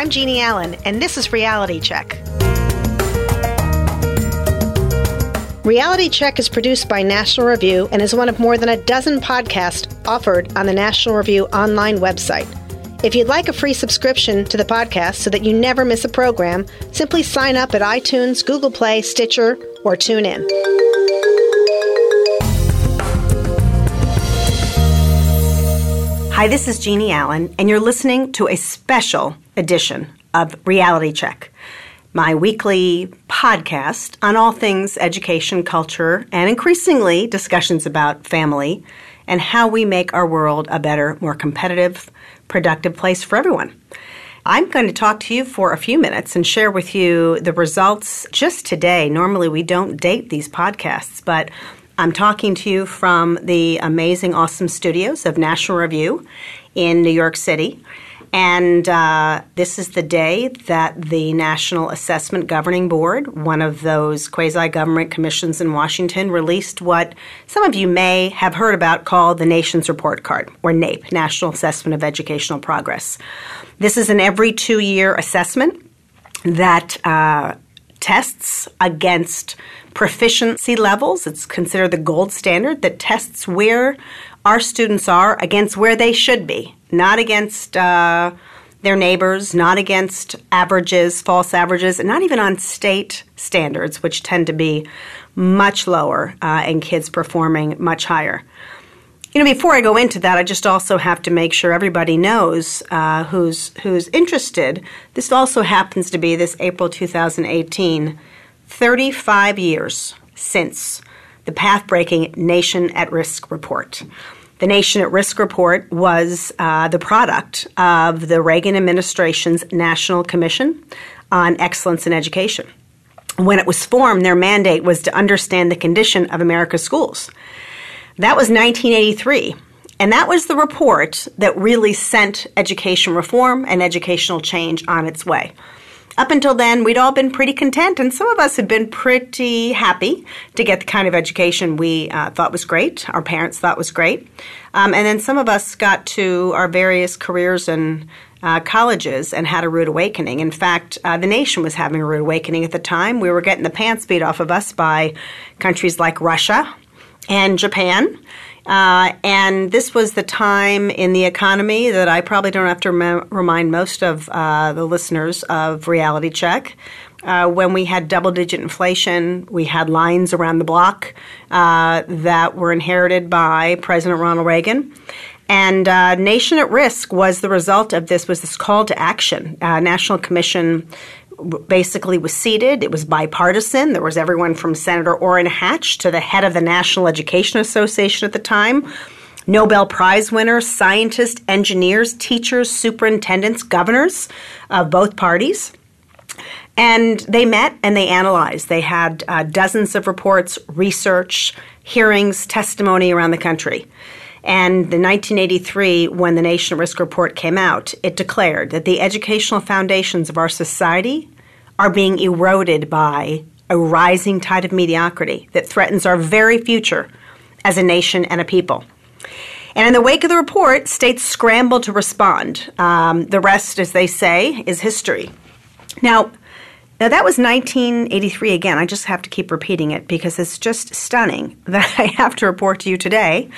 I'm Jeanne Allen, and this is Reality Check. Reality Check is produced by National Review and is one of more than a dozen podcasts offered on the National Review online website. If you'd like a free subscription to the podcast so that you never miss a program, simply sign up at iTunes, Google Play, Stitcher, or TuneIn. Hi, this is Jeanne Allen, and you're listening to a special edition of Reality Check, my weekly podcast on all things education, culture, and increasingly discussions about family and how we make our world a better, more competitive, productive place for everyone. I'm going to talk to you for a few minutes and share with you the results just today. Normally, we don't date these podcasts, but I'm talking to you from the amazing, awesome studios of National Review in New York City. And uh, this is the day that the National Assessment Governing Board, one of those quasi government commissions in Washington, released what some of you may have heard about called the Nation's Report Card, or NAEP, National Assessment of Educational Progress. This is an every two year assessment that uh, tests against proficiency levels. It's considered the gold standard that tests where our students are against where they should be, not against uh, their neighbors, not against averages, false averages, and not even on state standards, which tend to be much lower uh, and kids performing much higher. You know, before I go into that, I just also have to make sure everybody knows uh, who's who's interested. This also happens to be this April 2018 35 years since the path breaking Nation at Risk report. The Nation at Risk report was uh, the product of the Reagan administration's National Commission on Excellence in Education. When it was formed, their mandate was to understand the condition of America's schools. That was 1983. And that was the report that really sent education reform and educational change on its way up until then, we'd all been pretty content, and some of us had been pretty happy to get the kind of education we uh, thought was great, our parents thought was great. Um, and then some of us got to our various careers and uh, colleges and had a rude awakening. In fact, uh, the nation was having a rude awakening at the time. We were getting the pants beat off of us by countries like Russia and Japan. Uh, and this was the time in the economy that I probably don't have to rem- remind most of uh, the listeners of Reality Check. Uh, when we had double digit inflation, we had lines around the block uh, that were inherited by President Ronald Reagan. And uh, Nation at Risk was the result of this, was this call to action. Uh, National Commission basically was seated. It was bipartisan. There was everyone from Senator Orrin Hatch to the head of the National Education Association at the time. Nobel Prize winners, scientists, engineers, teachers, superintendents, governors of both parties. And they met and they analyzed. They had uh, dozens of reports, research, hearings, testimony around the country. And in 1983, when the Nation at Risk Report came out, it declared that the educational foundations of our society are being eroded by a rising tide of mediocrity that threatens our very future as a nation and a people. And in the wake of the report, states scrambled to respond. Um, the rest, as they say, is history. Now, now, that was 1983 again. I just have to keep repeating it because it's just stunning that I have to report to you today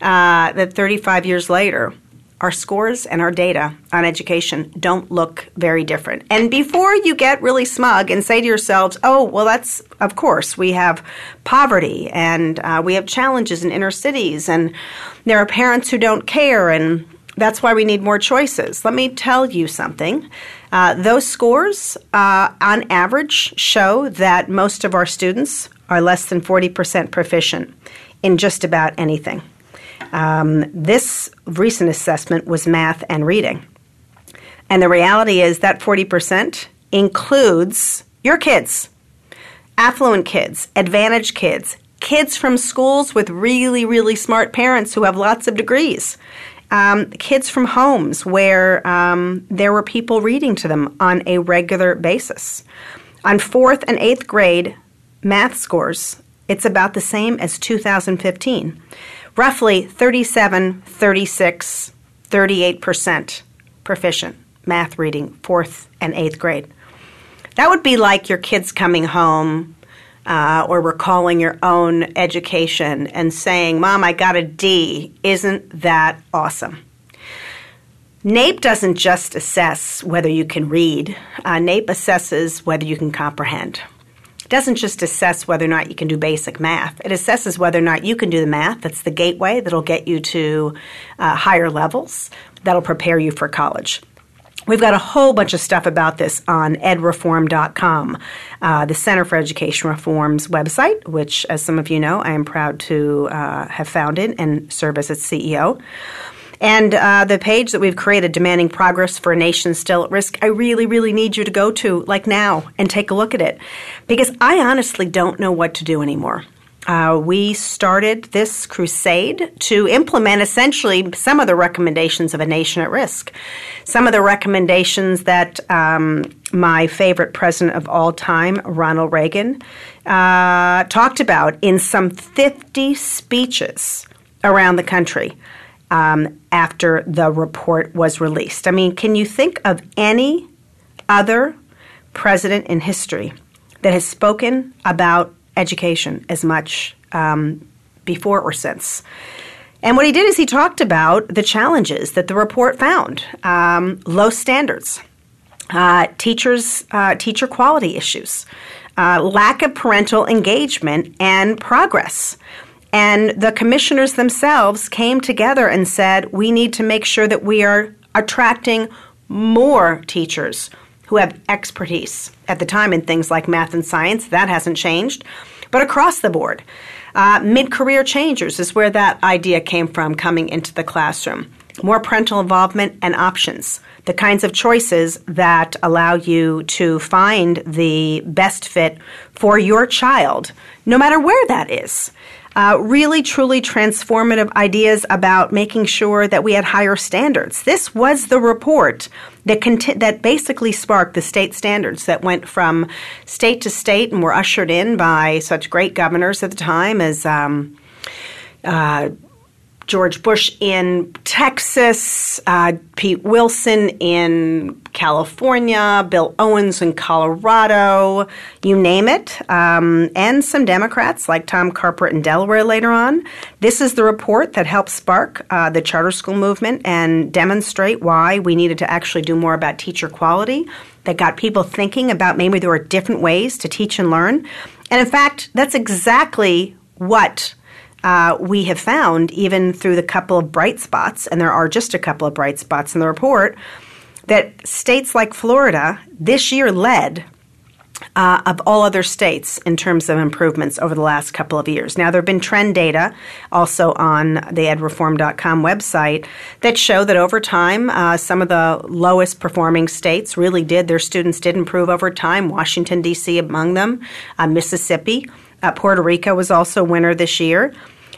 uh, that 35 years later, our scores and our data on education don't look very different. And before you get really smug and say to yourselves, oh, well, that's, of course, we have poverty and uh, we have challenges in inner cities and there are parents who don't care and that's why we need more choices. Let me tell you something. Uh, those scores, uh, on average, show that most of our students are less than 40% proficient in just about anything. Um, this recent assessment was math and reading. And the reality is that 40% includes your kids, affluent kids, advantaged kids, kids from schools with really, really smart parents who have lots of degrees um, kids from homes where um, there were people reading to them on a regular basis. On fourth and eighth grade math scores, it's about the same as 2015. Roughly 37, 36, 38% proficient math reading, fourth and eighth grade. That would be like your kids coming home uh, or recalling your own education and saying, Mom, I got a D. Isn't that awesome? NAEP doesn't just assess whether you can read, uh, NAEP assesses whether you can comprehend. Doesn't just assess whether or not you can do basic math. It assesses whether or not you can do the math. That's the gateway that'll get you to uh, higher levels, that'll prepare you for college. We've got a whole bunch of stuff about this on edreform.com, uh, the Center for Education Reform's website, which, as some of you know, I am proud to uh, have founded and serve as its CEO. And uh, the page that we've created, Demanding Progress for a Nation Still at Risk, I really, really need you to go to, like now, and take a look at it. Because I honestly don't know what to do anymore. Uh, we started this crusade to implement essentially some of the recommendations of a nation at risk. Some of the recommendations that um, my favorite president of all time, Ronald Reagan, uh, talked about in some 50 speeches around the country um, after the report was released. I mean, can you think of any other president in history that has spoken about education as much um, before or since. And what he did is he talked about the challenges that the report found um, low standards, uh, teachers, uh, teacher quality issues, uh, lack of parental engagement and progress. And the commissioners themselves came together and said, we need to make sure that we are attracting more teachers who have expertise at the time in things like math and science. That hasn't changed. But across the board, uh, Mid career changers is where that idea came from coming into the classroom. More parental involvement and options, the kinds of choices that allow you to find the best fit for your child, no matter where that is uh, really, truly transformative ideas about making sure that we had higher standards. This was the report that, that basically sparked the state standards that went from state to state and were ushered in by such great governors at the time as. Um, uh, George Bush in Texas, uh, Pete Wilson in California, Bill Owens in Colorado, you name it, um, and some Democrats like Tom Carper in Delaware later on. This is the report that helped spark uh, the charter school movement and demonstrate why we needed to actually do more about teacher quality. That got people thinking about maybe there were different ways to teach and learn. And in fact, that's exactly what uh, we have found, even through the couple of bright spots, and there are just a couple of bright spots in the report, that states like Florida this year led uh, of all other states in terms of improvements over the last couple of years. Now, there have been trend data also on the edreform.com website that show that over time, uh, some of the lowest performing states really did, their students did improve over time, Washington, D.C. among them, uh, Mississippi. Uh, Puerto Rico was also winner this year.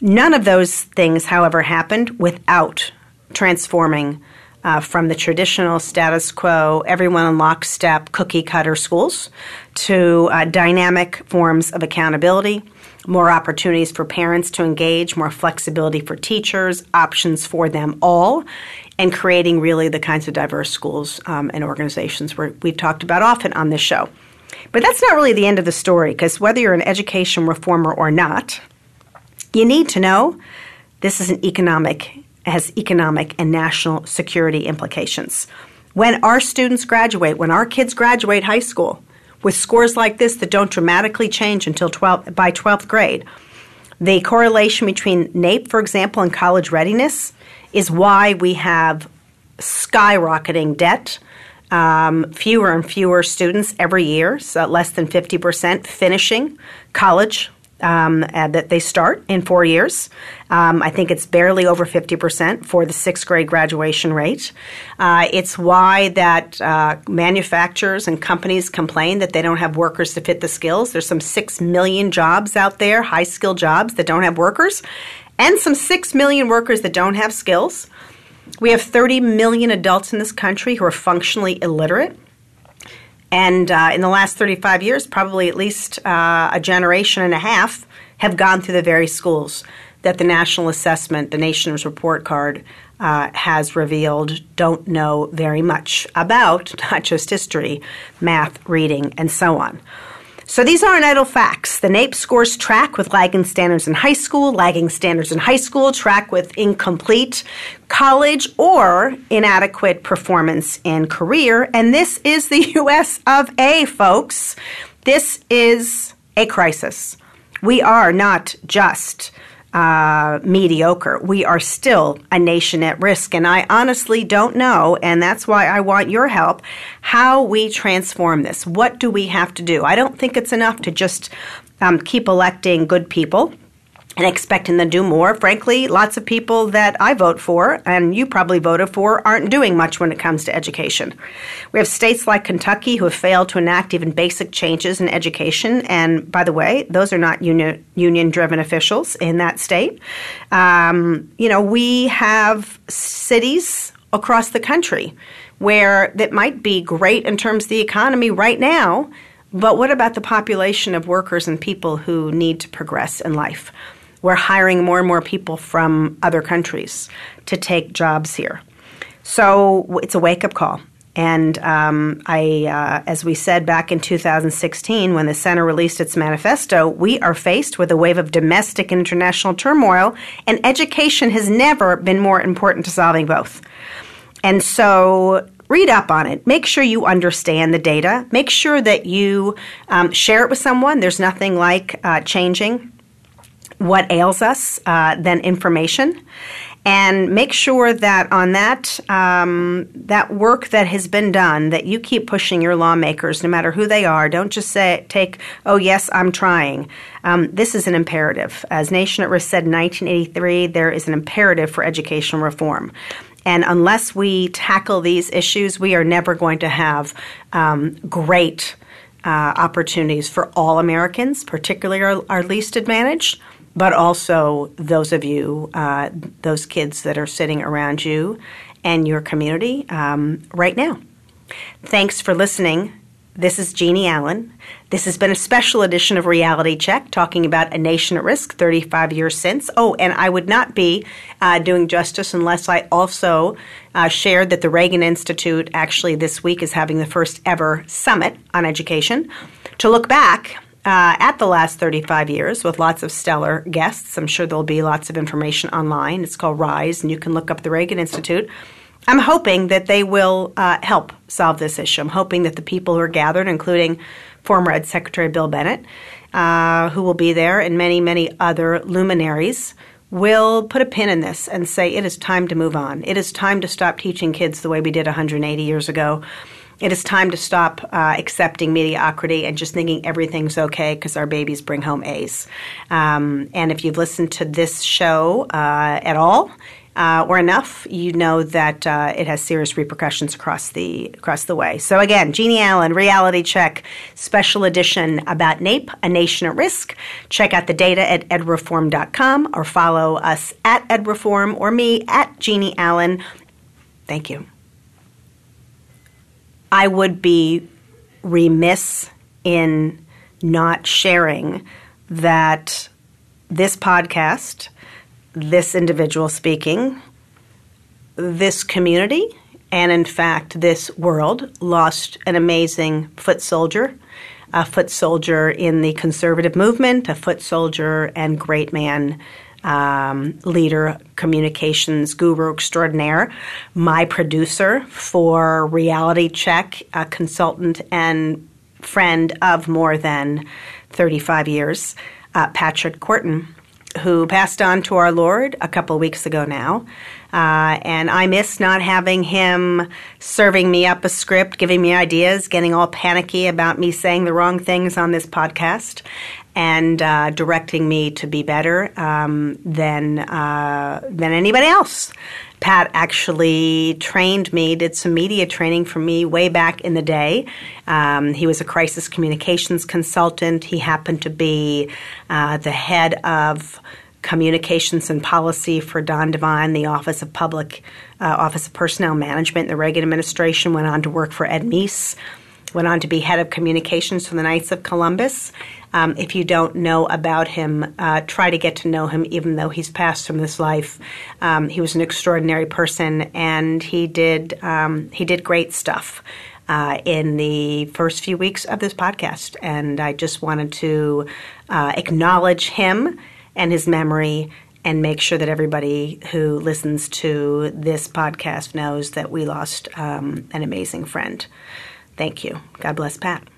None of those things, however, happened without transforming uh, from the traditional status quo, everyone in lockstep, cookie cutter schools, to uh, dynamic forms of accountability, more opportunities for parents to engage, more flexibility for teachers, options for them all, and creating really the kinds of diverse schools um, and organizations we've talked about often on this show. But that's not really the end of the story because whether you're an education reformer or not, you need to know this is an economic has economic and national security implications. When our students graduate, when our kids graduate high school with scores like this that don't dramatically change until 12, by 12th grade, the correlation between NAEP, for example, and college readiness is why we have skyrocketing debt um, fewer and fewer students every year, so less than 50% finishing college um, that they start in four years. Um, I think it's barely over 50% for the sixth grade graduation rate. Uh, it's why that uh, manufacturers and companies complain that they don't have workers to fit the skills. There's some 6 million jobs out there, high skill jobs, that don't have workers, and some 6 million workers that don't have skills. We have 30 million adults in this country who are functionally illiterate. And uh, in the last 35 years, probably at least uh, a generation and a half have gone through the very schools that the National Assessment, the Nation's Report Card, uh, has revealed don't know very much about not just history, math, reading, and so on. So these aren't idle facts. The NAEP scores track with lagging standards in high school, lagging standards in high school track with incomplete college or inadequate performance in career. And this is the US of A, folks. This is a crisis. We are not just uh, mediocre. We are still a nation at risk. And I honestly don't know, and that's why I want your help, how we transform this. What do we have to do? I don't think it's enough to just um, keep electing good people and expecting them to do more. Frankly, lots of people that I vote for, and you probably voted for, aren't doing much when it comes to education. We have states like Kentucky who have failed to enact even basic changes in education. And by the way, those are not union driven officials in that state. Um, you know, we have cities across the country where that might be great in terms of the economy right now. But what about the population of workers and people who need to progress in life? We're hiring more and more people from other countries to take jobs here. So it's a wake up call. And um, I, uh, as we said back in 2016, when the center released its manifesto, we are faced with a wave of domestic and international turmoil, and education has never been more important to solving both. And so read up on it. Make sure you understand the data. Make sure that you um, share it with someone. There's nothing like uh, changing what ails us uh, than information. And make sure that on that um, that work that has been done that you keep pushing your lawmakers no matter who they are. Don't just say take oh yes i'm trying. Um, this is an imperative. As nation at risk said in 1983 there is an imperative for educational reform. And unless we tackle these issues we are never going to have um, great uh, opportunities for all americans particularly our, our least advantaged but also those of you, uh, those kids that are sitting around you and your community um, right now. Thanks for listening. This is Jeanne Allen. This has been a special edition of Reality Check talking about a nation at risk 35 years since. Oh, and I would not be uh, doing justice unless I also uh, shared that the Reagan Institute actually this week is having the first ever summit on education to look back uh, at the last 35 years with lots of stellar guests. I'm sure there'll be lots of information online. It's called RISE, and you can look up the Reagan Institute. I'm hoping that they will uh, help solve this issue. I'm hoping that the people who are gathered, including former Ed Secretary Bill Bennett, uh, who will be there, and many, many other luminaries, will put a pin in this and say it is time to move on. It is time to stop teaching kids the way we did 180 years ago it is time to stop uh, accepting mediocrity and just thinking everything's okay because our babies bring home A's. Um, and if you've listened to this show uh, at all, uh, or enough, you know that uh, it has serious repercussions across the across the way. So again, Jeanne Allen, Reality Check, special edition about NAEP, a nation at risk. Check out the data at edreform.com or follow us at edreform or me at Jeanne Allen. Thank you. I would be remiss in not sharing that this podcast, this individual speaking, this community, and in fact, this world lost an amazing foot soldier, a foot soldier in the conservative movement, a foot soldier and great man um, leader, communications guru extraordinaire, my producer for Reality Check, a consultant and friend of more than 35 years, uh, Patrick Korten, who passed on to our Lord a couple weeks ago now. Uh, and I miss not having him serving me up a script, giving me ideas, getting all panicky about me saying the wrong things on this podcast and uh, directing me to be better um, than uh, than anybody else. Pat actually trained me, did some media training for me way back in the day. Um, he was a crisis communications consultant. He happened to be uh, the head of communications and policy for Don Devine, the Office of Public uh, Office of Personnel Management in the Reagan administration. Went on to work for Ed Meese. Went on to be head of communications for the Knights of Columbus Um, if you don't know about him, uh, try to get to know him, even though he's passed from this life. Um, he was an extraordinary person, and he did um, he did great stuff. Uh, in the first few weeks of this podcast. And I just wanted to uh, acknowledge him and his memory and make sure that everybody who listens to this podcast knows that we lost um, an amazing friend. Thank you. God bless Pat.